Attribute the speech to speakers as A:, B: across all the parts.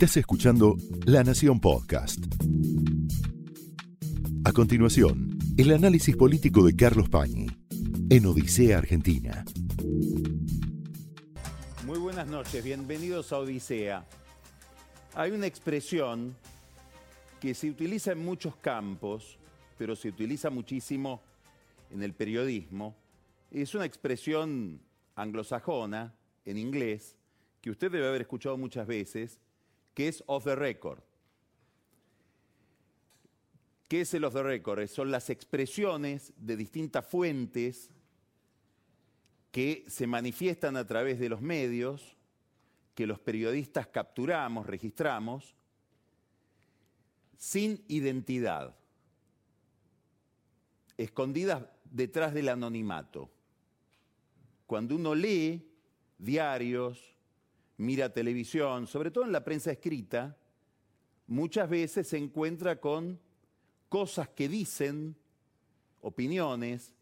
A: Estás escuchando La Nación Podcast. A continuación, el análisis político de Carlos Pañi en Odisea Argentina.
B: Muy buenas noches, bienvenidos a Odisea. Hay una expresión que se utiliza en muchos campos, pero se utiliza muchísimo en el periodismo. Es una expresión anglosajona, en inglés, que usted debe haber escuchado muchas veces, que es off the record. ¿Qué es el off the record? Son las expresiones de distintas fuentes que se manifiestan a través de los medios, que los periodistas capturamos, registramos, sin identidad, escondidas detrás del anonimato. Cuando uno lee diarios, mira televisión, sobre todo en la prensa escrita, muchas veces se encuentra con cosas que dicen, opiniones,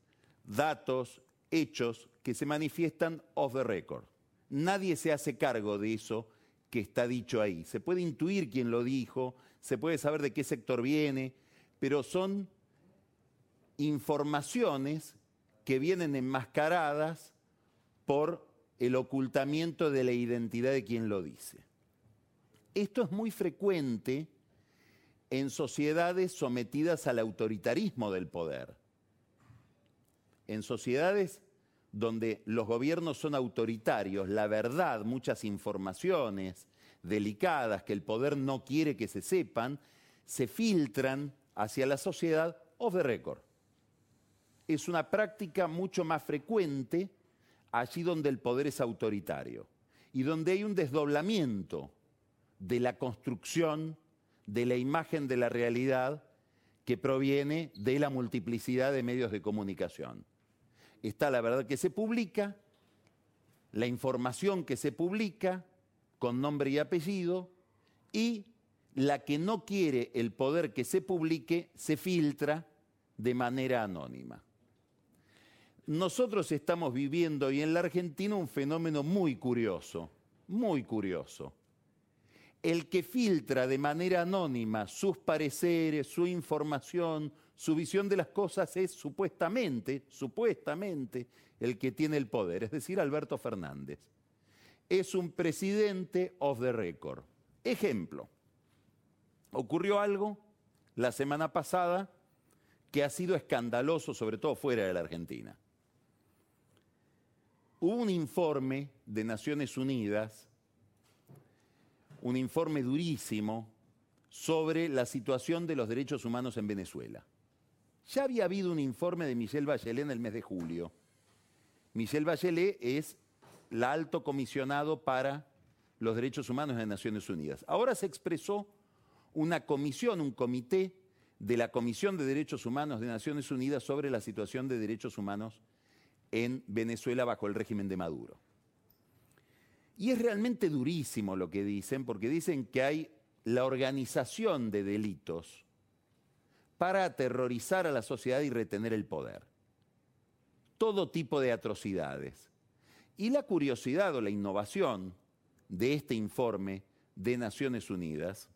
B: datos, hechos que se manifiestan off the record. Nadie se hace cargo de eso que está dicho ahí. Se puede intuir quién lo dijo, se puede saber de qué sector viene, pero son informaciones que vienen enmascaradas por el ocultamiento de la identidad de quien lo dice. Esto es muy frecuente en sociedades sometidas al autoritarismo del poder. En sociedades donde los gobiernos son autoritarios, la verdad, muchas informaciones delicadas que el poder no quiere que se sepan, se filtran hacia la sociedad off the record. Es una práctica mucho más frecuente allí donde el poder es autoritario y donde hay un desdoblamiento de la construcción de la imagen de la realidad que proviene de la multiplicidad de medios de comunicación. Está la verdad que se publica, la información que se publica con nombre y apellido y la que no quiere el poder que se publique se filtra de manera anónima nosotros estamos viviendo hoy en la Argentina un fenómeno muy curioso, muy curioso. El que filtra de manera anónima sus pareceres, su información, su visión de las cosas es supuestamente, supuestamente, el que tiene el poder, es decir, Alberto Fernández. Es un presidente of the record. Ejemplo, ocurrió algo la semana pasada que ha sido escandaloso, sobre todo fuera de la Argentina. Hubo un informe de Naciones Unidas, un informe durísimo sobre la situación de los derechos humanos en Venezuela. Ya había habido un informe de Michelle Bachelet en el mes de julio. Michelle Bachelet es la alto comisionado para los derechos humanos de Naciones Unidas. Ahora se expresó una comisión, un comité de la Comisión de Derechos Humanos de Naciones Unidas sobre la situación de derechos humanos en Venezuela bajo el régimen de Maduro. Y es realmente durísimo lo que dicen, porque dicen que hay la organización de delitos para aterrorizar a la sociedad y retener el poder. Todo tipo de atrocidades. Y la curiosidad o la innovación de este informe de Naciones Unidas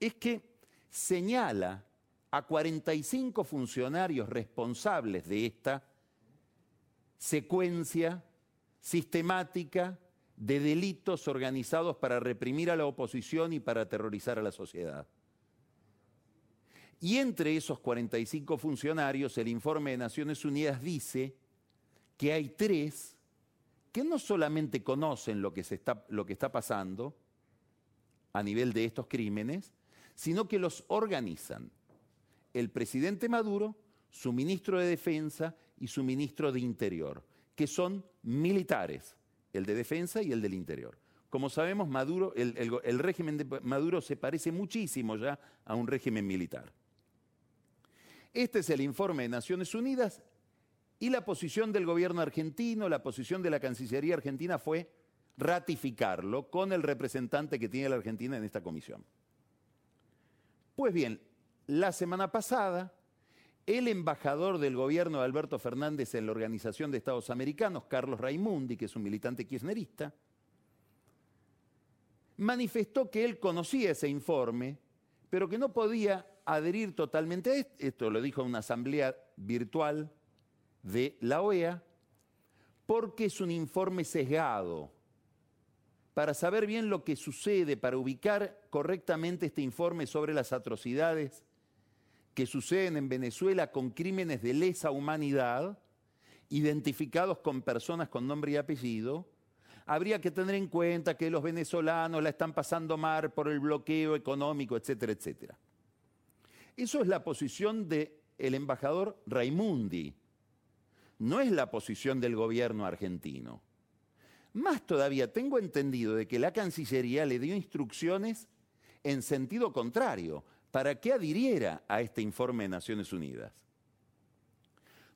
B: es que señala a 45 funcionarios responsables de esta secuencia sistemática de delitos organizados para reprimir a la oposición y para aterrorizar a la sociedad. Y entre esos 45 funcionarios, el informe de Naciones Unidas dice que hay tres que no solamente conocen lo que, se está, lo que está pasando a nivel de estos crímenes, sino que los organizan. El presidente Maduro, su ministro de Defensa y su ministro de Interior, que son militares, el de Defensa y el del Interior. Como sabemos, Maduro, el, régimen de Maduro se parece muchísimo ya a un régimen militar. Este es el informe de Naciones Unidas y la posición del gobierno argentino, la posición de la Cancillería argentina fue ratificarlo con el representante que tiene la Argentina en esta comisión. Pues bien, la semana pasada el embajador del gobierno de Alberto Fernández en la Organización de Estados Americanos, Carlos Raimundi, que es un militante kirchnerista, manifestó que él conocía ese informe, pero que no podía adherir totalmente a esto. Esto lo dijo en una asamblea virtual de la OEA, porque es un informe sesgado. Para saber bien lo que sucede, para ubicar correctamente este informe sobre las atrocidades que suceden en Venezuela con crímenes de lesa humanidad, identificados con personas con nombre y apellido, habría que tener en cuenta que los venezolanos la están pasando mal por el bloqueo económico, etcétera, etcétera. Eso es la posición del embajador Raimundi, no es la posición del gobierno argentino. Más todavía, tengo entendido de que la Cancillería le dio instrucciones en sentido contrario, para que adhiriera a este informe de Naciones Unidas.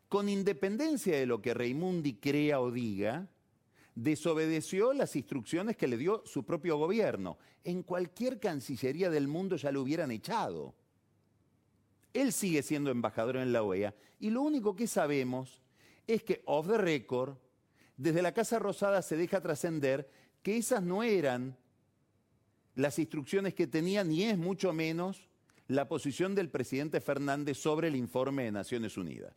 B: Con independencia de lo que Raimundi crea o diga, desobedeció las instrucciones que le dio su propio gobierno. En cualquier cancillería del mundo ya lo hubieran echado. Él sigue siendo embajador en la OEA y lo único que sabemos es que, off the record, desde la Casa Rosada se deja trascender que esas no eran las instrucciones que tenía, ni es mucho menos la posición del presidente Fernández sobre el informe de Naciones Unidas.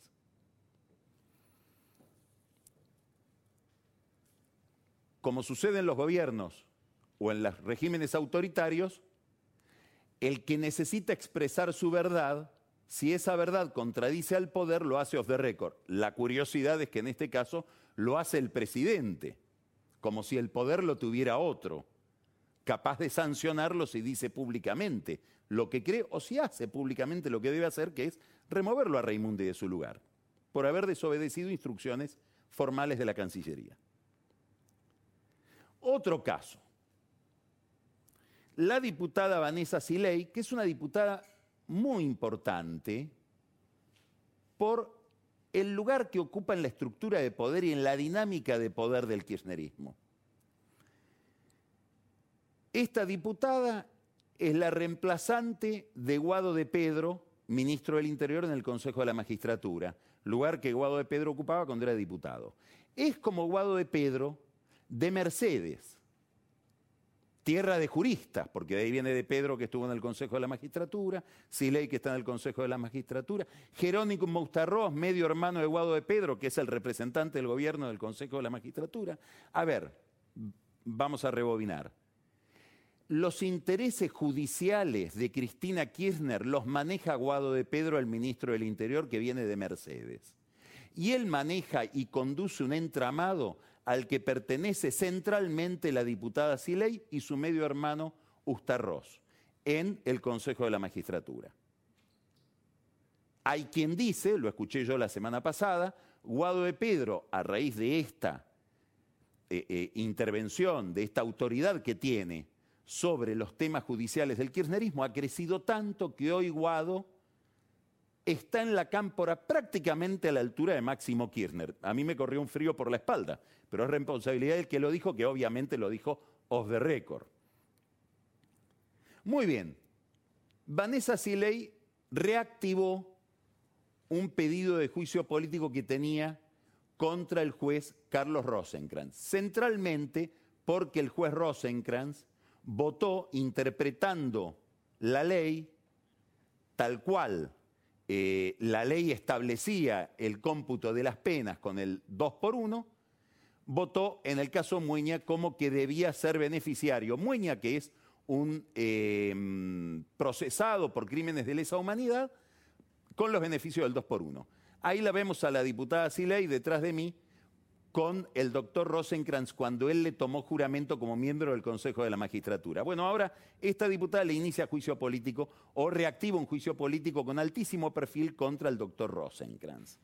B: Como sucede en los gobiernos o en los regímenes autoritarios, el que necesita expresar su verdad, si esa verdad contradice al poder, lo hace off the record. La curiosidad es que en este caso lo hace el presidente, como si el poder lo tuviera otro, capaz de sancionarlo si dice públicamente lo que cree o si hace públicamente lo que debe hacer, que es removerlo a Raimundi de su lugar, por haber desobedecido instrucciones formales de la Cancillería. Otro caso. La diputada Vanessa Silei, que es una diputada muy importante por el lugar que ocupa en la estructura de poder y en la dinámica de poder del kirchnerismo. Esta diputada es la reemplazante de Guado de Pedro, ministro del Interior en el Consejo de la Magistratura, lugar que Guado de Pedro ocupaba cuando era diputado. Es como Guado de Pedro de Mercedes, tierra de juristas, porque de ahí viene de Pedro que estuvo en el Consejo de la Magistratura, Siley que está en el Consejo de la Magistratura, Jerónimo Moustarroz, medio hermano de Guado de Pedro, que es el representante del gobierno del Consejo de la Magistratura. A ver, vamos a rebobinar los intereses judiciales de Cristina Kirchner los maneja Guado de Pedro, el ministro del Interior, que viene de Mercedes. Y él maneja y conduce un entramado al que pertenece centralmente la diputada Siley y su medio hermano Ustarroz, en el Consejo de la Magistratura. Hay quien dice, lo escuché yo la semana pasada, Guado de Pedro, a raíz de esta eh, eh, intervención, de esta autoridad que tiene sobre los temas judiciales del kirchnerismo ha crecido tanto que hoy Guado está en la cámpora prácticamente a la altura de Máximo Kirchner. A mí me corrió un frío por la espalda, pero es responsabilidad del que lo dijo, que obviamente lo dijo off the record. Muy bien, Vanessa Siley reactivó un pedido de juicio político que tenía contra el juez Carlos Rosenkrantz, centralmente porque el juez Rosenkrantz votó interpretando la ley tal cual eh, la ley establecía el cómputo de las penas con el 2 por 1, votó en el caso Mueña como que debía ser beneficiario. Mueña, que es un em, procesado por crímenes de lesa humanidad, con los beneficios del 2 por 1. Ahí la vemos a la diputada Siley detrás de mí, con el doctor Rosenkrantz cuando él le tomó juramento como miembro del Consejo de la Magistratura. Bueno, ahora esta diputada le inicia juicio político o reactiva un juicio político con altísimo perfil contra el doctor Rosenkrantz.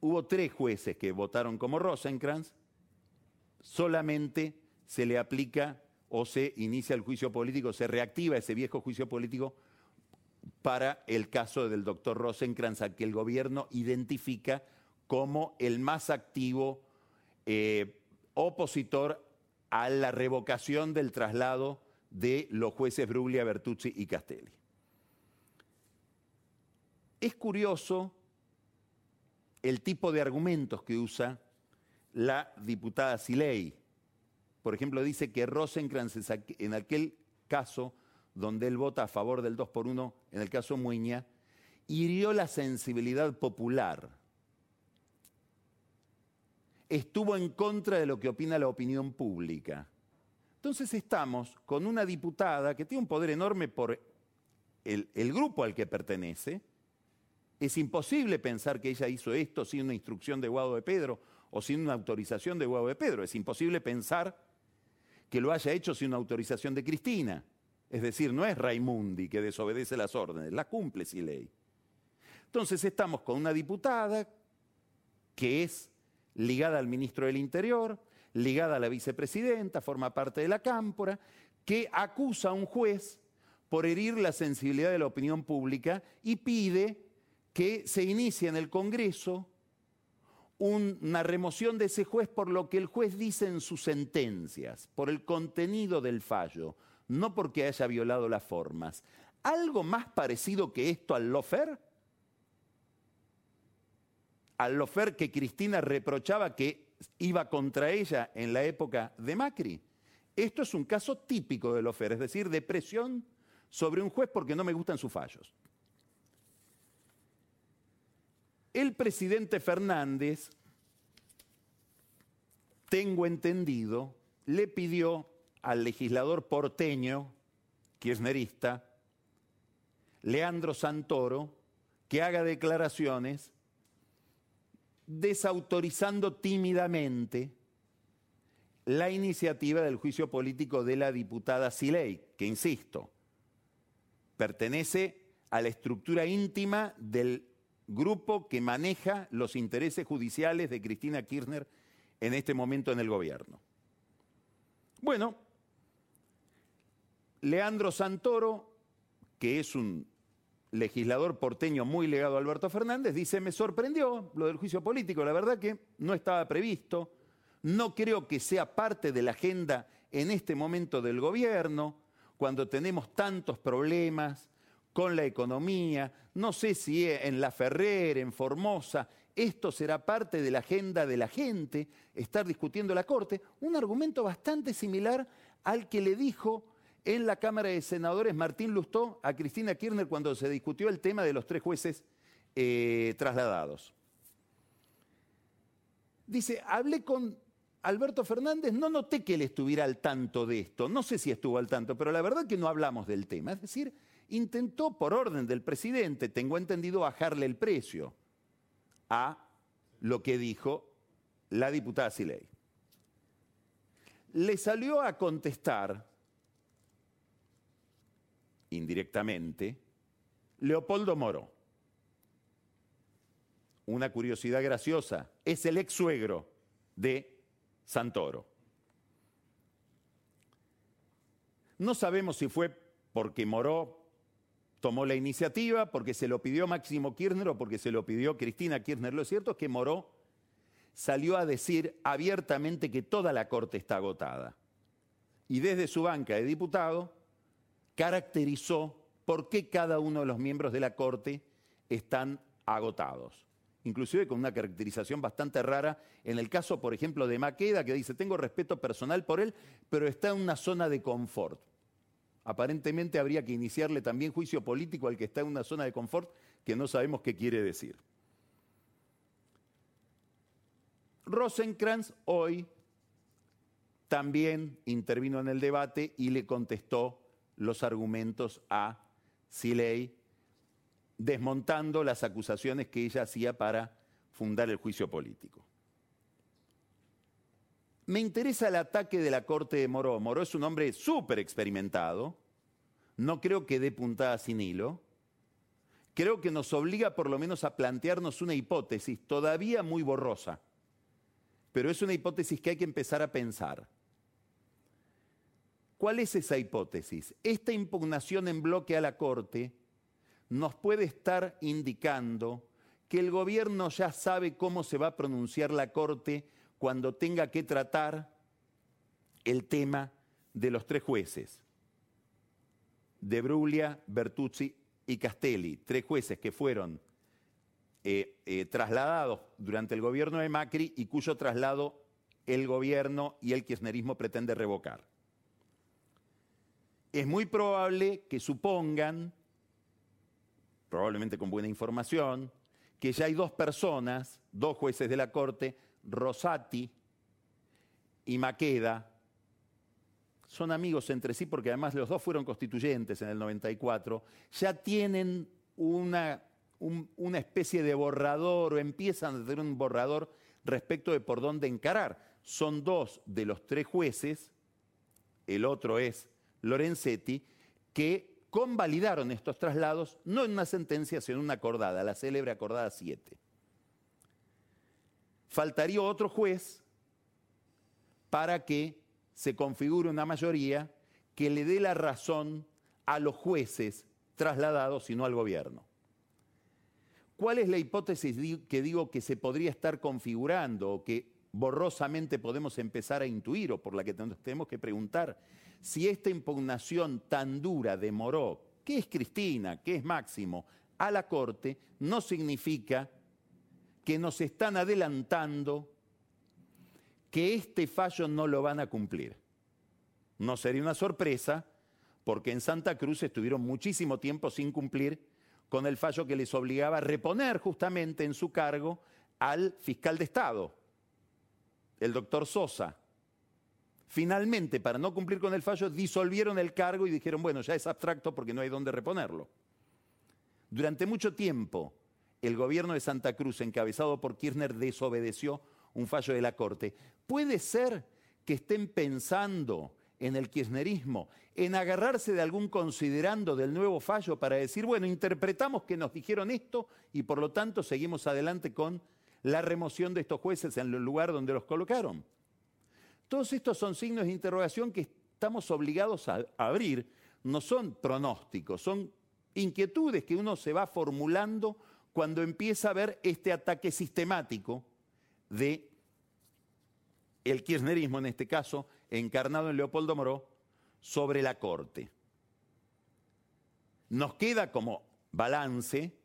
B: Hubo tres jueces que votaron como Rosenkrantz, solamente se le aplica o se inicia el juicio político, se reactiva ese viejo juicio político para el caso del doctor Rosenkrantz, al que el gobierno identifica como el más activo eh, opositor a la revocación del traslado de los jueces Bruglia, Bertuzzi y Castelli. Es curioso el tipo de argumentos que usa la diputada Silei. por ejemplo, dice que Rosenkrantz en aquel caso donde él vota a favor del 2 por 1, en el caso Muña, hirió la sensibilidad popular. Estuvo en contra de lo que opina la opinión pública. Entonces estamos con una diputada que tiene un poder enorme por el, grupo al que pertenece. Es imposible pensar que ella hizo esto sin una instrucción de Guado de Pedro o sin una autorización de Guado de Pedro. Es imposible pensar que lo haya hecho sin una autorización de Cristina. Es decir, no es Raimundi que desobedece las órdenes, la cumple si ley. Entonces estamos con una diputada que es ligada al ministro del Interior, ligada a la vicepresidenta, forma parte de la cámpora, que acusa a un juez por herir la sensibilidad de la opinión pública y pide que se inicie en el Congreso una remoción de ese juez por lo que el juez dice en sus sentencias, por el contenido del fallo, no porque haya violado las formas. ¿Algo más parecido que esto al lofer? Al lofer que Cristina reprochaba que iba contra ella en la época de Macri. Esto es un caso típico del lofer, es decir, de presión sobre un juez porque no me gustan sus fallos. El presidente Fernández, tengo entendido, le pidió al legislador porteño, kirchnerista, Leandro Santoro, que haga declaraciones desautorizando tímidamente la iniciativa del juicio político de la diputada Silei, que insisto, pertenece a la estructura íntima del grupo que maneja los intereses judiciales de Cristina Kirchner en este momento en el gobierno. Bueno, Leandro Santoro, que es un legislador porteño muy legado a Alberto Fernández, dice, me sorprendió lo del juicio político, la verdad que no estaba previsto, no creo que sea parte de la agenda en este momento del gobierno, cuando tenemos tantos problemas con la economía, no sé si en La Ferrer, en Formosa, esto será parte de la agenda de la gente, estar discutiendo la Corte, un argumento bastante similar al que le dijo en la Cámara de Senadores Martín Lustó a Cristina Kirchner cuando se discutió el tema de los tres jueces eh, trasladados. Dice, hablé con Alberto Fernández, no noté que él estuviera al tanto de esto, no sé si estuvo al tanto, pero la verdad que no hablamos del tema. Es decir, intentó por orden del presidente, tengo entendido, bajarle el precio a lo que dijo la diputada Silei. Le salió a contestar indirectamente, Leopoldo Moro. Una curiosidad graciosa, es el ex suegro de Santoro. No sabemos si fue porque Moró tomó la iniciativa, porque se lo pidió Máximo Kirchner o porque se lo pidió Cristina Kirchner. Lo cierto es que Moró salió a decir abiertamente que toda la Corte está agotada. Y desde su banca de diputado caracterizó por qué cada uno de los miembros de la Corte están agotados. Inclusive con una caracterización bastante rara en el caso, por ejemplo, de Maqueda, que dice, tengo respeto personal por él, pero está en una zona de confort. Aparentemente habría que iniciarle también juicio político al que está en una zona de confort que no sabemos qué quiere decir. Rosenkrantz hoy también intervino en el debate y le contestó los argumentos a Silei, desmontando las acusaciones que ella hacía para fundar el juicio político. Me interesa el ataque de la corte de Moró. Moró es un hombre súper experimentado, no creo que dé puntada sin hilo, creo que nos obliga por lo menos a plantearnos una hipótesis todavía muy borrosa, pero es una hipótesis que hay que empezar a pensar. ¿Cuál es esa hipótesis? Esta impugnación en bloque a la Corte nos puede estar indicando que el gobierno ya sabe cómo se va a pronunciar la Corte cuando tenga que tratar el tema de los tres jueces, de Bruglia, Bertuzzi y Castelli, tres jueces que fueron eh, eh, trasladados durante el gobierno de Macri y cuyo traslado el gobierno y el kirchnerismo pretende revocar. Es muy probable que supongan, probablemente con buena información, que ya hay dos personas, dos jueces de la Corte, Rosati y Maqueda, son amigos entre sí porque además los dos fueron constituyentes en el 94, ya tienen una, una especie de borrador o empiezan a tener un borrador respecto de por dónde encarar. Son dos de los tres jueces, el otro es Lorenzetti, que convalidaron estos traslados, no en una sentencia, sino en una acordada, la célebre acordada 7. Faltaría otro juez para que se configure una mayoría que le dé la razón a los jueces trasladados y no al gobierno. ¿Cuál es la hipótesis que digo que se podría estar configurando o que borrosamente podemos empezar a intuir o por la que tenemos que preguntar si esta impugnación tan dura demoró, ¿qué es Cristina? ¿Qué es Máximo? A la Corte no significa que nos están adelantando que este fallo no lo van a cumplir. No sería una sorpresa, porque en Santa Cruz estuvieron muchísimo tiempo sin cumplir con el fallo que les obligaba a reponer justamente en su cargo al fiscal de Estado, el doctor Sosa. Finalmente, para no cumplir con el fallo, disolvieron el cargo y dijeron, bueno, ya es abstracto porque no hay dónde reponerlo. Durante mucho tiempo, el gobierno de Santa Cruz, encabezado por Kirchner, desobedeció un fallo de la Corte. Puede ser que estén pensando en el kirchnerismo, en agarrarse de algún considerando del nuevo fallo para decir, bueno, interpretamos que nos dijeron esto y por lo tanto seguimos adelante con la remoción de estos jueces en el lugar donde los colocaron. Todos estos son signos de interrogación que estamos obligados a abrir, no son pronósticos, son inquietudes que uno se va formulando cuando empieza a ver este ataque sistemático de el kirchnerismo, en este caso, encarnado en Leopoldo Moró, sobre la Corte. Nos queda como balance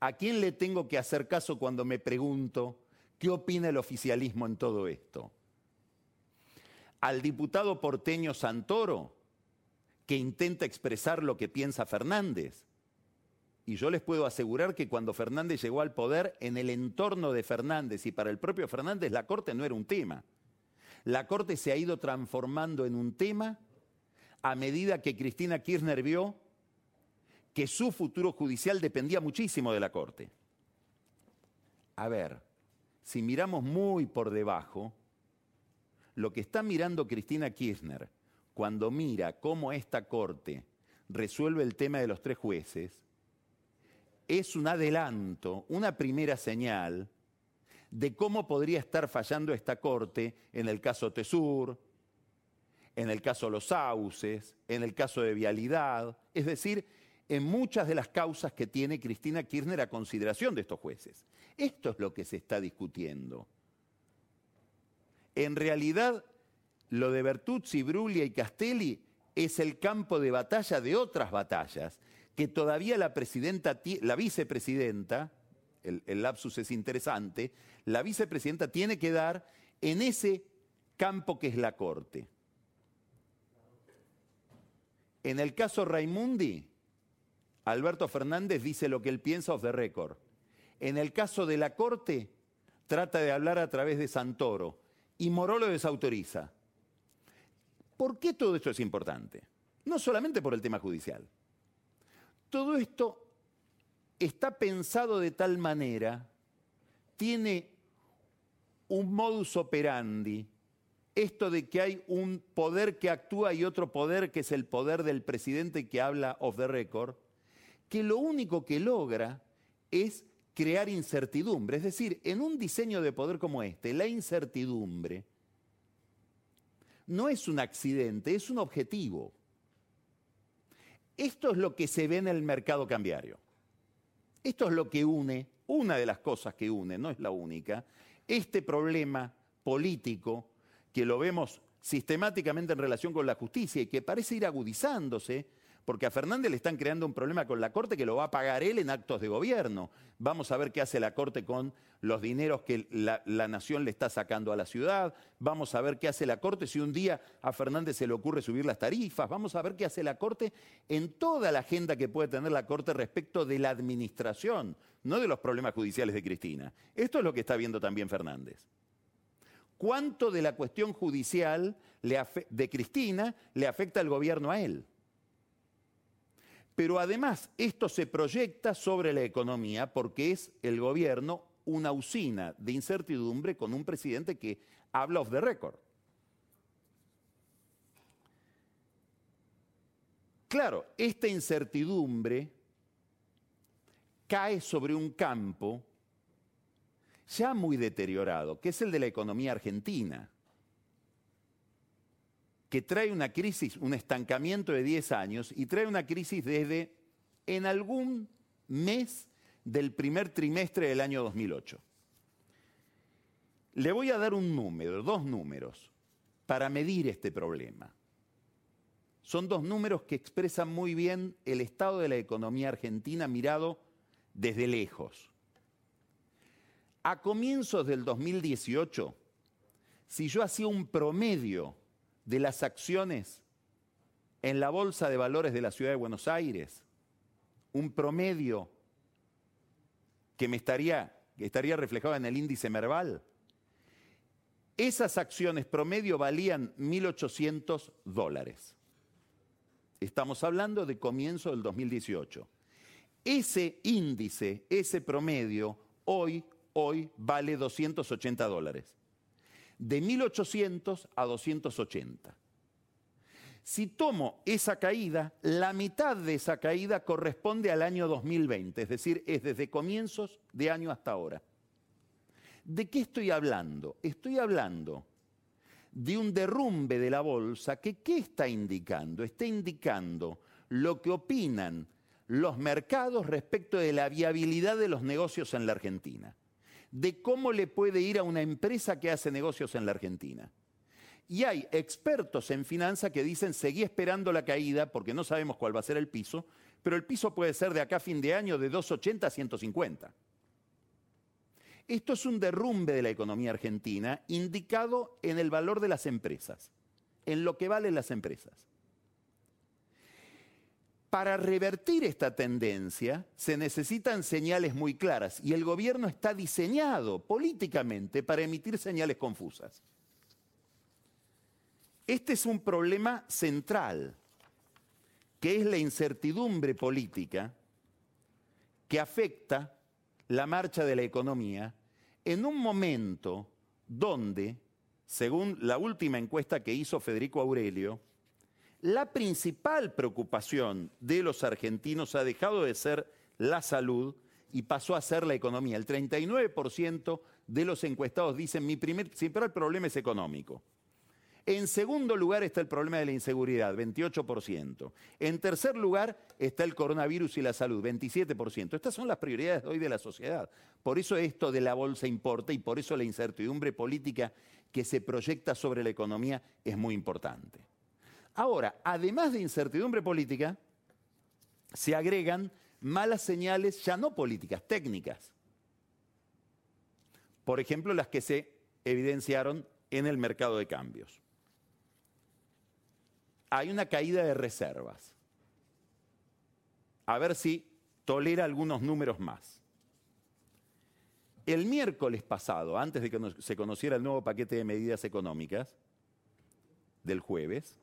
B: a quién le tengo que hacer caso cuando me pregunto qué opina el oficialismo en todo esto. Al diputado porteño Santoro, que intenta expresar lo que piensa Fernández, y yo les puedo asegurar que cuando Fernández llegó al poder, en el entorno de Fernández y para el propio Fernández, la Corte no era un tema. La Corte se ha ido transformando en un tema a medida que Cristina Kirchner vio que su futuro judicial dependía muchísimo de la Corte. A ver, si miramos muy por debajo, lo que está mirando Cristina Kirchner cuando mira cómo esta Corte resuelve el tema de los tres jueces, es un adelanto, una primera señal de cómo podría estar fallando esta Corte en el caso Tesur, en el caso Los Sauces, en el caso de Vialidad, es decir, en muchas de las causas que tiene Cristina Kirchner a consideración de estos jueces. Esto es lo que se está discutiendo. En realidad, lo de Bertuzzi, Bruglia y Castelli es el campo de batalla de otras batallas que todavía la, presidenta, la vicepresidenta, el, el lapsus es interesante, la vicepresidenta tiene que dar en ese campo que es la Corte. En el caso Raimundi, Alberto Fernández dice lo que él piensa of the record. En el caso de la Corte, trata de hablar a través de Santoro y Moró lo desautoriza. ¿Por qué todo esto es importante? No solamente por el tema judicial. Todo esto está pensado de tal manera, tiene un modus operandi, esto de que hay un poder que actúa y otro poder que es el poder del presidente que habla off the record, que lo único que logra es crear incertidumbre. Es decir, en un diseño de poder como este, la incertidumbre no es un accidente, es un objetivo. Esto es lo que se ve en el mercado cambiario. Esto es lo que une, una de las cosas que une, no es la única, este problema político que lo vemos sistemáticamente en relación con la justicia y que parece ir agudizándose, porque a Fernández le están creando un problema con la Corte que lo va a pagar él en actos de gobierno. Vamos a ver qué hace la Corte con los dineros que la, nación le está sacando a la ciudad. Vamos a ver qué hace la Corte si un día a Fernández se le ocurre subir las tarifas. Vamos a ver qué hace la Corte en toda la agenda que puede tener la Corte respecto de la administración, no de los problemas judiciales de Cristina. Esto es lo que está viendo también Fernández cuánto de la cuestión judicial de Cristina le afecta al gobierno a él. Pero además esto se proyecta sobre la economía porque es el gobierno una usina de incertidumbre con un presidente que habla off the record. Claro, esta incertidumbre cae sobre un campo ya muy deteriorado, que es el de la economía argentina, que trae una crisis, un estancamiento de 10 años y trae una crisis desde en algún mes del primer trimestre del año 2008. Le voy a dar un número, dos números, para medir este problema. Son dos números que expresan muy bien el estado de la economía argentina mirado desde lejos. A comienzos del 2018, si yo hacía un promedio de las acciones en la Bolsa de Valores de la Ciudad de Buenos Aires, un promedio que me estaría, estaría reflejado en el índice Merval, esas acciones promedio valían 1.800 dólares. Estamos hablando de comienzo del 2018. Ese índice, ese promedio, hoy hoy vale 280 dólares. De 1800 a 280. Si tomo esa caída, la mitad de esa caída corresponde al año 2020, es decir, es desde comienzos de año hasta ahora. ¿De qué estoy hablando? Estoy hablando de un derrumbe de la bolsa que ¿qué está indicando? Está indicando lo que opinan los mercados respecto de la viabilidad de los negocios en la Argentina de cómo le puede ir a una empresa que hace negocios en la Argentina. Y hay expertos en finanzas que dicen, seguí esperando la caída porque no sabemos cuál va a ser el piso, pero el piso puede ser de acá a fin de año de 2,80 a 150. Esto es un derrumbe de la economía argentina indicado en el valor de las empresas, en lo que valen las empresas. Para revertir esta tendencia se necesitan señales muy claras y el gobierno está diseñado políticamente para emitir señales confusas. Este es un problema central, que es la incertidumbre política que afecta la marcha de la economía en un momento donde, según la última encuesta que hizo Federico Aurelio, la principal preocupación de los argentinos ha dejado de ser la salud y pasó a ser la economía. El 39% de los encuestados dicen mi primer, principal problema es económico. En segundo lugar está el problema de la inseguridad, 28%. En tercer lugar está el coronavirus y la salud, 27%. Estas son las prioridades de hoy de la sociedad. Por eso esto de la bolsa importa y por eso la incertidumbre política que se proyecta sobre la economía es muy importante. Ahora, además de incertidumbre política, se agregan malas señales ya no políticas, técnicas. Por ejemplo, las que se evidenciaron en el mercado de cambios. Hay una caída de reservas. A ver si tolera algunos números más. El miércoles pasado, antes de que se conociera el nuevo paquete de medidas económicas del jueves,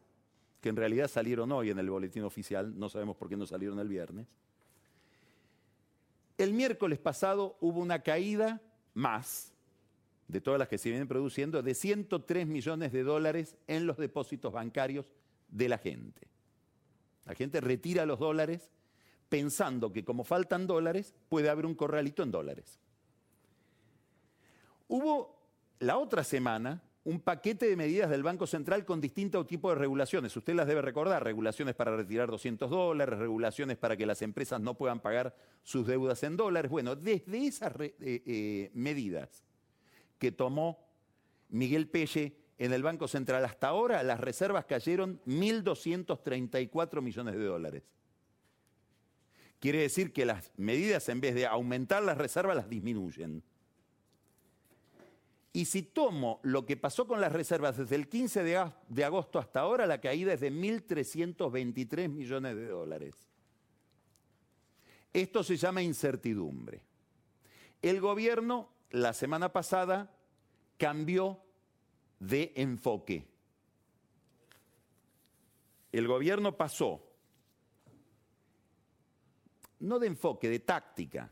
B: que en realidad salieron hoy en el boletín oficial, no sabemos por qué no salieron el viernes. El miércoles pasado hubo una caída más de todas las que se vienen produciendo de 103 millones de dólares en los depósitos bancarios de la gente. La gente retira los dólares pensando que como faltan dólares puede haber un corralito en dólares. Hubo la otra semana un paquete de medidas del Banco Central con distintos tipos de regulaciones. Usted las debe recordar, regulaciones para retirar 200 dólares, regulaciones para que las empresas no puedan pagar sus deudas en dólares. Bueno, desde esas eh, eh, medidas que tomó Miguel Pelle en el Banco Central. Hasta ahora las reservas cayeron 1.234 millones de dólares. Quiere decir que las medidas en vez de aumentar las reservas las disminuyen. Y si tomo lo que pasó con las reservas desde el 15 de agosto hasta ahora, la caída es de 1.323 millones de dólares. Esto se llama incertidumbre. El gobierno la semana pasada cambió de enfoque. El gobierno pasó, no de enfoque, de táctica,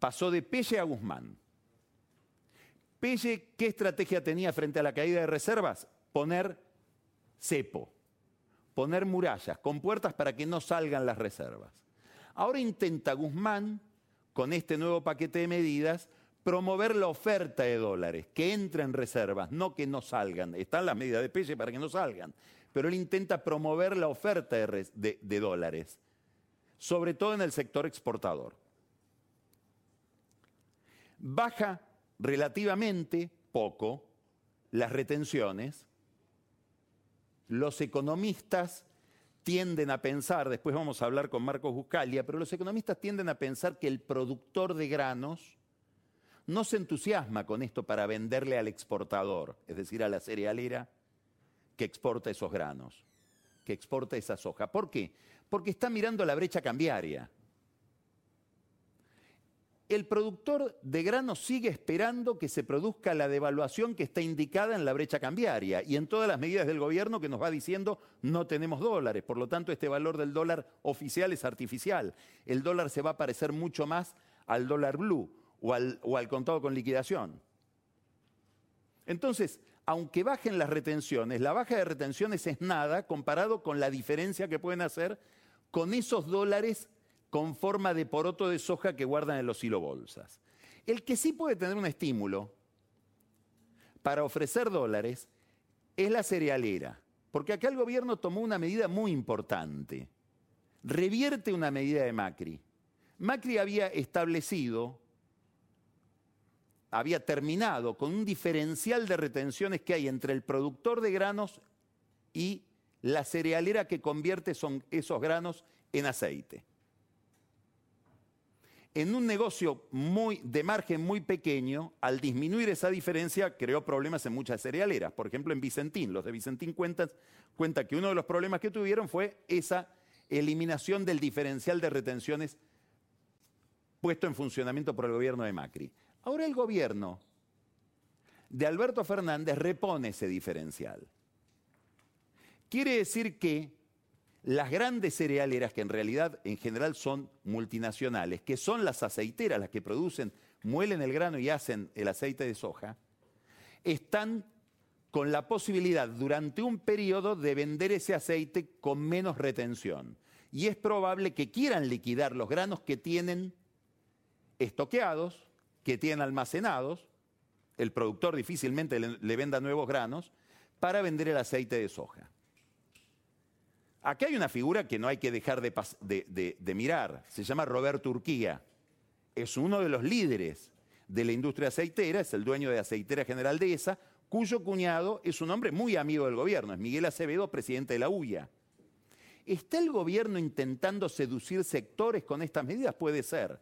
B: pasó de Pelle a Guzmán. Pelle, ¿qué estrategia tenía frente a la caída de reservas? Poner cepo, poner murallas con puertas para que no salgan las reservas. Ahora intenta Guzmán, con este nuevo paquete de medidas, promover la oferta de dólares, que entren reservas, no que no salgan. Están las medidas de Pelle para que no salgan, pero él intenta promover la oferta de, de dólares, sobre todo en el sector exportador. Baja relativamente poco las retenciones. Los economistas tienden a pensar, después vamos a hablar con Marcos Buscalia, pero los economistas tienden a pensar que el productor de granos no se entusiasma con esto para venderle al exportador, es decir, a la cerealera que exporta esos granos, que exporta esa soja. ¿Por qué? Porque está mirando la brecha cambiaria. El productor de granos sigue esperando que se produzca la devaluación que está indicada en la brecha cambiaria y en todas las medidas del gobierno que nos va diciendo no tenemos dólares, por lo tanto este valor del dólar oficial es artificial. El dólar se va a parecer mucho más al dólar blue o al, contado con liquidación. Entonces, aunque bajen las retenciones, la baja de retenciones es nada comparado con la diferencia que pueden hacer con esos dólares con forma de poroto de soja que guardan en los silobolsas. El que sí puede tener un estímulo para ofrecer dólares es la cerealera, porque acá el gobierno tomó una medida muy importante. Revierte una medida de Macri. Macri había establecido había terminado con un diferencial de retenciones que hay entre el productor de granos y la cerealera que convierte esos granos en aceite. En un negocio muy, de margen muy pequeño, al disminuir esa diferencia, creó problemas en muchas cerealeras. Por ejemplo, en Vicentín. Los de Vicentín cuentan cuenta que uno de los problemas que tuvieron fue esa eliminación del diferencial de retenciones puesto en funcionamiento por el gobierno de Macri. Ahora el gobierno de Alberto Fernández repone ese diferencial. Quiere decir que las grandes cerealeras, que en realidad en general son multinacionales, que son las aceiteras las que producen, muelen el grano y hacen el aceite de soja, están con la posibilidad durante un periodo de vender ese aceite con menos retención. Y es probable que quieran liquidar los granos que tienen estoqueados que tienen almacenados, el productor difícilmente le, venda nuevos granos, para vender el aceite de soja. Aquí hay una figura que no hay que dejar de, mirar, se llama Roberto Urquía. Es uno de los líderes de la industria aceitera, es el dueño de Aceitera General de ESA, cuyo cuñado es un hombre muy amigo del gobierno, es Miguel Acevedo, presidente de la UIA. ¿Está el gobierno intentando seducir sectores con estas medidas? Puede ser.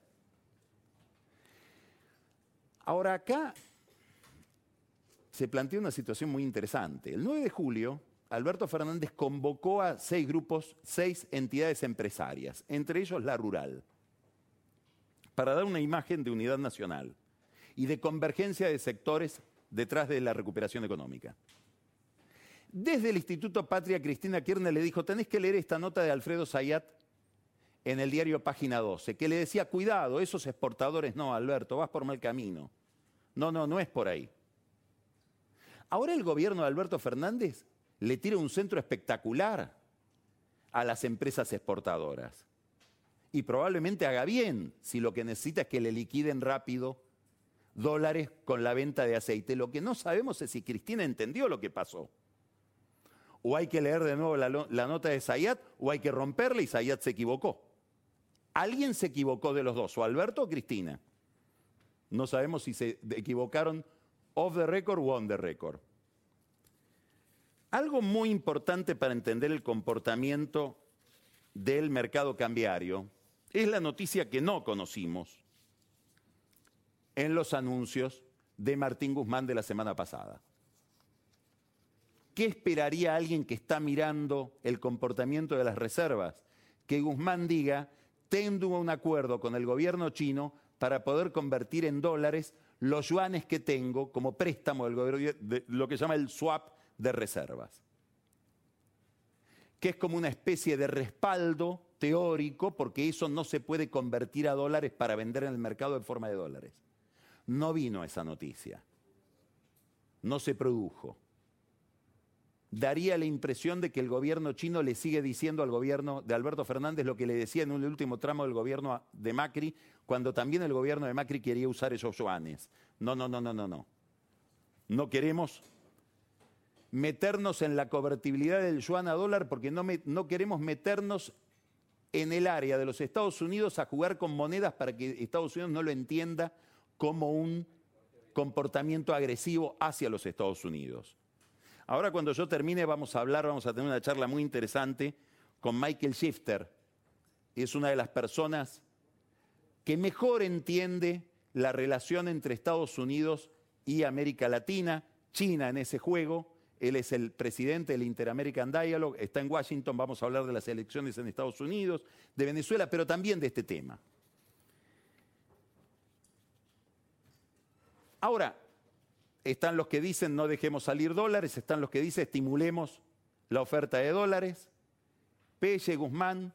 B: Ahora acá se plantea una situación muy interesante. El 9 de julio, Alberto Fernández convocó a seis grupos, seis entidades empresarias, entre ellos la rural, para dar una imagen de unidad nacional y de convergencia de sectores detrás de la recuperación económica. Desde el Instituto Patria, Cristina Kirchner le dijo, tenés que leer esta nota de Alfredo Zayat en el diario Página 12, que le decía, cuidado, esos exportadores no, Alberto, vas por mal camino. No, no, no es por ahí. Ahora el gobierno de Alberto Fernández le tira un centro espectacular a las empresas exportadoras. Y probablemente haga bien si lo que necesita es que le liquiden rápido dólares con la venta de aceite. Lo que no sabemos es si Cristina entendió lo que pasó. O hay que leer de nuevo la, nota de Zayat o hay que romperla y Zayat se equivocó. Alguien se equivocó de los dos, o Alberto o Cristina. No sabemos si se equivocaron off the record o on the record. Algo muy importante para entender el comportamiento del mercado cambiario es la noticia que no conocimos en los anuncios de Martín Guzmán de la semana pasada. ¿Qué esperaría alguien que está mirando el comportamiento de las reservas? Que Guzmán diga, tengo un acuerdo con el gobierno chino para poder convertir en dólares los yuanes que tengo como préstamo del gobierno, lo que se llama el swap de reservas, que es como una especie de respaldo teórico, porque eso no se puede convertir a dólares para vender en el mercado en forma de dólares. No vino esa noticia, no se produjo. Daría la impresión de que el gobierno chino le sigue diciendo al gobierno de Alberto Fernández lo que le decía en un último tramo del gobierno de Macri, cuando también el gobierno de Macri quería usar esos yuanes. No, no, no, no, no, no. No queremos meternos en la convertibilidad del yuan a dólar porque no, no queremos meternos en el área de los Estados Unidos a jugar con monedas para que Estados Unidos no lo entienda como un comportamiento agresivo hacia los Estados Unidos. Ahora cuando yo termine vamos a hablar, vamos a tener una charla muy interesante con Michael Shifter. Es una de las personas que mejor entiende la relación entre Estados Unidos y América Latina, China en ese juego, él es el presidente del Inter-American Dialogue, está en Washington, vamos a hablar de las elecciones en Estados Unidos, de Venezuela, pero también de este tema. Ahora, están los que dicen no dejemos salir dólares, están los que dicen estimulemos la oferta de dólares. Pelle, Guzmán.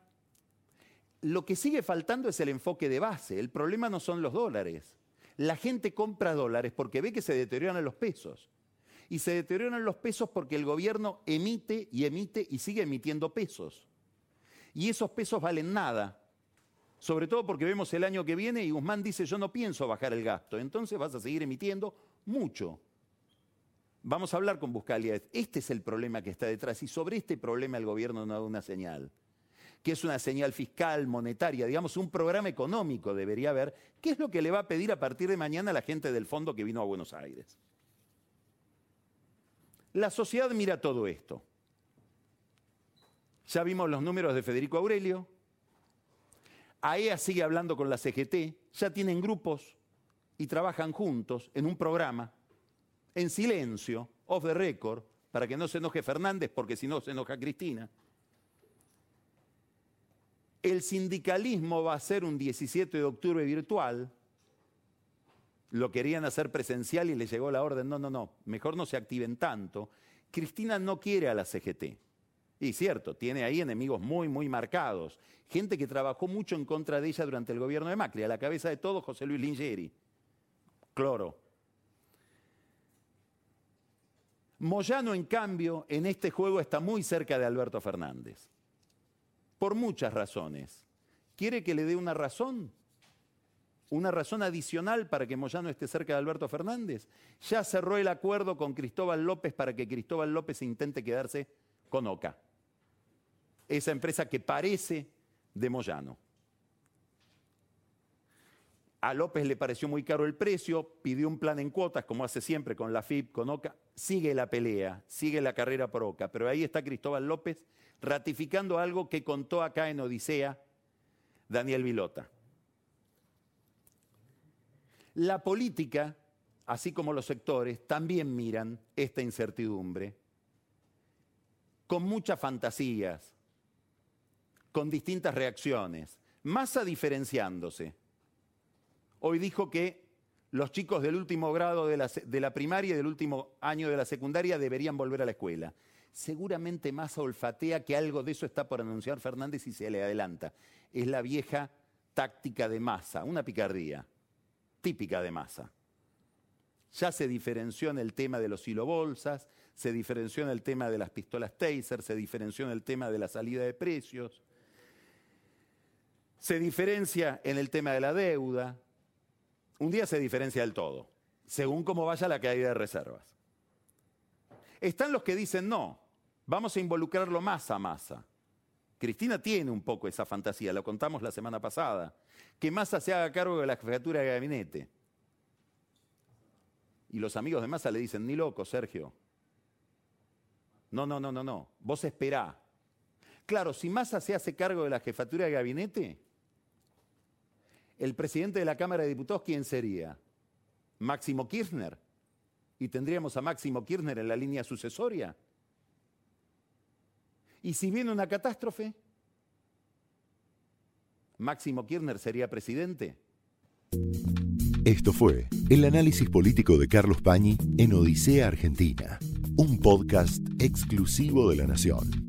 B: Lo que sigue faltando es el enfoque de base. El problema no son los dólares. La gente compra dólares porque ve que se deterioran los pesos y se deterioran los pesos porque el gobierno emite y emite y sigue emitiendo pesos. Y esos pesos valen nada. Sobre todo porque vemos el año que viene y Guzmán dice yo no pienso bajar el gasto. Entonces vas a seguir emitiendo mucho. Vamos a hablar con Buscalia. Este es el problema que está detrás y sobre este problema el gobierno no da una señal que es una señal fiscal, monetaria, digamos, un programa económico debería haber, ¿qué es lo que le va a pedir a partir de mañana a la gente del fondo que vino a Buenos Aires? La sociedad mira todo esto. Ya vimos los números de Federico Aurelio. AEA sigue hablando con la CGT. Ya tienen grupos y trabajan juntos en un programa, en silencio, off the record, para que no se enoje Fernández, porque si no se enoja Cristina. El sindicalismo va a ser un 17 de octubre virtual, lo querían hacer presencial y le llegó la orden, no, no, no, mejor no se activen tanto. Cristina no quiere a la CGT. Y cierto, tiene ahí enemigos muy, muy marcados. Gente que trabajó mucho en contra de ella durante el gobierno de Macri. A la cabeza de todo, José Luis Lingeri. Cloro. Moyano, en cambio, en este juego está muy cerca de Alberto Fernández. Por muchas razones. ¿Quiere que le dé una razón? Una razón adicional para que Moyano esté cerca de Alberto Fernández. Ya cerró el acuerdo con Cristóbal López para que Cristóbal López intente quedarse con OCA, esa empresa que parece de Moyano. A López le pareció muy caro el precio, pidió un plan en cuotas, como hace siempre con la FIP, con OCA. Sigue la pelea, sigue la carrera por OCA, pero ahí está Cristóbal López ratificando algo que contó acá en Odisea Daniel Vilota. La política, así como los sectores, también miran esta incertidumbre con muchas fantasías, con distintas reacciones. Massa diferenciándose. Hoy dijo que los chicos del último grado de la, de la, primaria y del último año de la secundaria deberían volver a la escuela. Seguramente Massa olfatea que algo de eso está por anunciar Fernández y se le adelanta. Es la vieja táctica de Massa, una picardía típica de masa. Ya se diferenció en el tema de los hilobolsas, se diferenció en el tema de las pistolas taser, se diferenció en el tema de la salida de precios, se diferencia en el tema de la deuda. Un día se diferencia del todo, según cómo vaya la caída de reservas. Están los que dicen no, vamos a involucrarlo más a masa. Cristina tiene un poco esa fantasía, lo contamos la semana pasada que Massa se haga cargo de la jefatura de gabinete. Y los amigos de Massa le dicen, ni loco, Sergio. No, no, no, no, no. Vos esperá. Claro, si Massa se hace cargo de la jefatura de gabinete, el presidente de la Cámara de Diputados, ¿quién sería? Máximo Kirchner. Y tendríamos a Máximo Kirchner en la línea sucesoria. Y si viene una catástrofe, Máximo Kirchner sería presidente.
A: Esto fue el análisis político de Carlos Pañi en Odisea Argentina, un podcast exclusivo de La Nación.